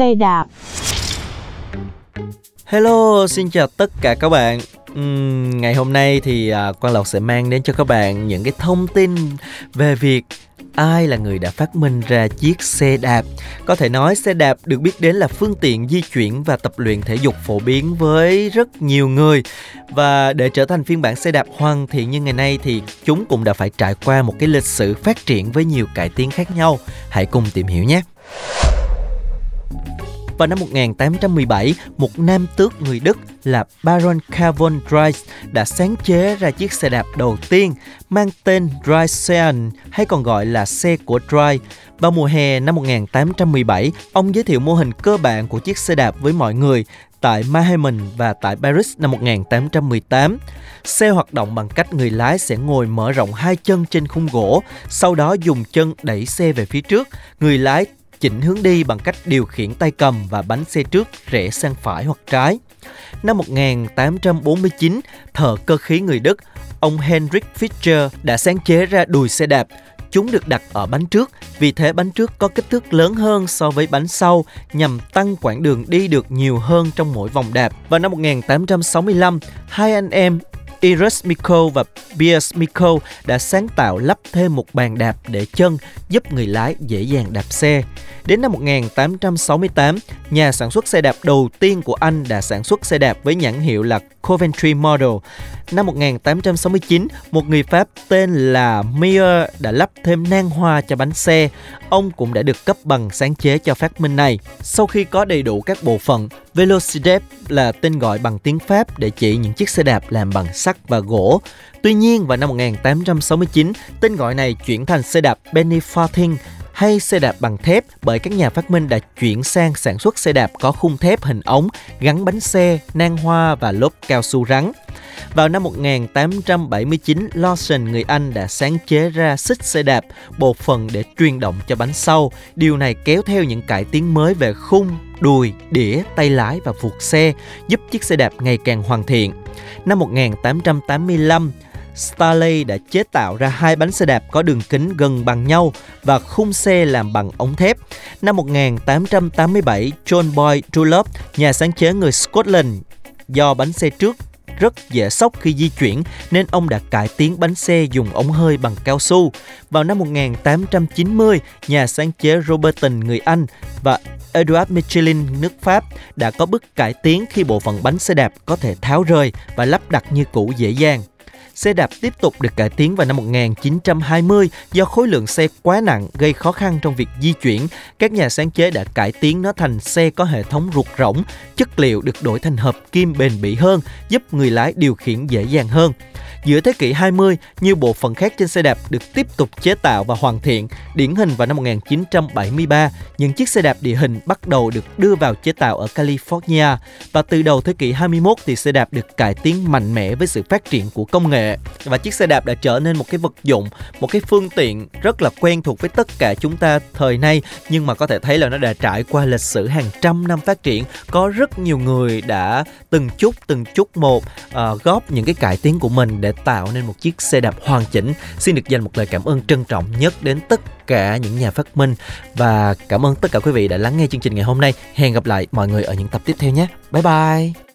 Xe đạp Hello, xin chào tất cả các bạn. Uhm, ngày hôm nay thì uh, Quang Lộc sẽ mang đến cho các bạn những cái thông tin về việc ai là người đã phát minh ra chiếc xe đạp. Có thể nói xe đạp được biết đến là phương tiện di chuyển và tập luyện thể dục phổ biến với rất nhiều người. Và để trở thành phiên bản xe đạp hoàn thiện như ngày nay thì chúng cũng đã phải trải qua một cái lịch sử phát triển với nhiều cải tiến khác nhau. Hãy cùng tìm hiểu nhé. Vào năm 1817, một nam tước người Đức là Baron Carvon Dries đã sáng chế ra chiếc xe đạp đầu tiên mang tên Dreisean hay còn gọi là xe của Dry. Vào mùa hè năm 1817, ông giới thiệu mô hình cơ bản của chiếc xe đạp với mọi người tại Maheimen và tại Paris năm 1818. Xe hoạt động bằng cách người lái sẽ ngồi mở rộng hai chân trên khung gỗ, sau đó dùng chân đẩy xe về phía trước. Người lái chỉnh hướng đi bằng cách điều khiển tay cầm và bánh xe trước rẽ sang phải hoặc trái. Năm 1849, thợ cơ khí người Đức, ông Henrik Fischer đã sáng chế ra đùi xe đạp. Chúng được đặt ở bánh trước, vì thế bánh trước có kích thước lớn hơn so với bánh sau nhằm tăng quãng đường đi được nhiều hơn trong mỗi vòng đạp. Vào năm 1865, hai anh em Iris Miko và Piers Miko đã sáng tạo lắp thêm một bàn đạp để chân giúp người lái dễ dàng đạp xe. Đến năm 1868, nhà sản xuất xe đạp đầu tiên của Anh đã sản xuất xe đạp với nhãn hiệu là Coventry Model. Năm 1869, một người Pháp tên là Meyer đã lắp thêm nang hoa cho bánh xe. Ông cũng đã được cấp bằng sáng chế cho phát minh này. Sau khi có đầy đủ các bộ phận, Velocidep là tên gọi bằng tiếng Pháp để chỉ những chiếc xe đạp làm bằng sắt và gỗ. Tuy nhiên, vào năm 1869, tên gọi này chuyển thành xe đạp Benny Farthing hay xe đạp bằng thép bởi các nhà phát minh đã chuyển sang sản xuất xe đạp có khung thép hình ống, gắn bánh xe, nang hoa và lốp cao su rắn. Vào năm 1879, Lawson người Anh đã sáng chế ra xích xe đạp, bộ phận để truyền động cho bánh sau. Điều này kéo theo những cải tiến mới về khung, đùi, đĩa, tay lái và phuộc xe, giúp chiếc xe đạp ngày càng hoàn thiện. Năm 1885, Starley đã chế tạo ra hai bánh xe đạp có đường kính gần bằng nhau và khung xe làm bằng ống thép. Năm 1887, John Boy Dunlop, nhà sáng chế người Scotland, do bánh xe trước rất dễ sốc khi di chuyển nên ông đã cải tiến bánh xe dùng ống hơi bằng cao su. Vào năm 1890, nhà sáng chế Roberton người Anh và Edouard Michelin nước Pháp đã có bước cải tiến khi bộ phận bánh xe đạp có thể tháo rời và lắp đặt như cũ dễ dàng. Xe đạp tiếp tục được cải tiến vào năm 1920 do khối lượng xe quá nặng gây khó khăn trong việc di chuyển. Các nhà sáng chế đã cải tiến nó thành xe có hệ thống ruột rỗng, chất liệu được đổi thành hợp kim bền bỉ hơn, giúp người lái điều khiển dễ dàng hơn. Giữa thế kỷ 20, nhiều bộ phận khác trên xe đạp được tiếp tục chế tạo và hoàn thiện. Điển hình vào năm 1973, những chiếc xe đạp địa hình bắt đầu được đưa vào chế tạo ở California và từ đầu thế kỷ 21 thì xe đạp được cải tiến mạnh mẽ với sự phát triển của công công nghệ và chiếc xe đạp đã trở nên một cái vật dụng, một cái phương tiện rất là quen thuộc với tất cả chúng ta thời nay nhưng mà có thể thấy là nó đã trải qua lịch sử hàng trăm năm phát triển. Có rất nhiều người đã từng chút từng chút một uh, góp những cái cải tiến của mình để tạo nên một chiếc xe đạp hoàn chỉnh. Xin được dành một lời cảm ơn trân trọng nhất đến tất cả những nhà phát minh và cảm ơn tất cả quý vị đã lắng nghe chương trình ngày hôm nay. Hẹn gặp lại mọi người ở những tập tiếp theo nhé. Bye bye.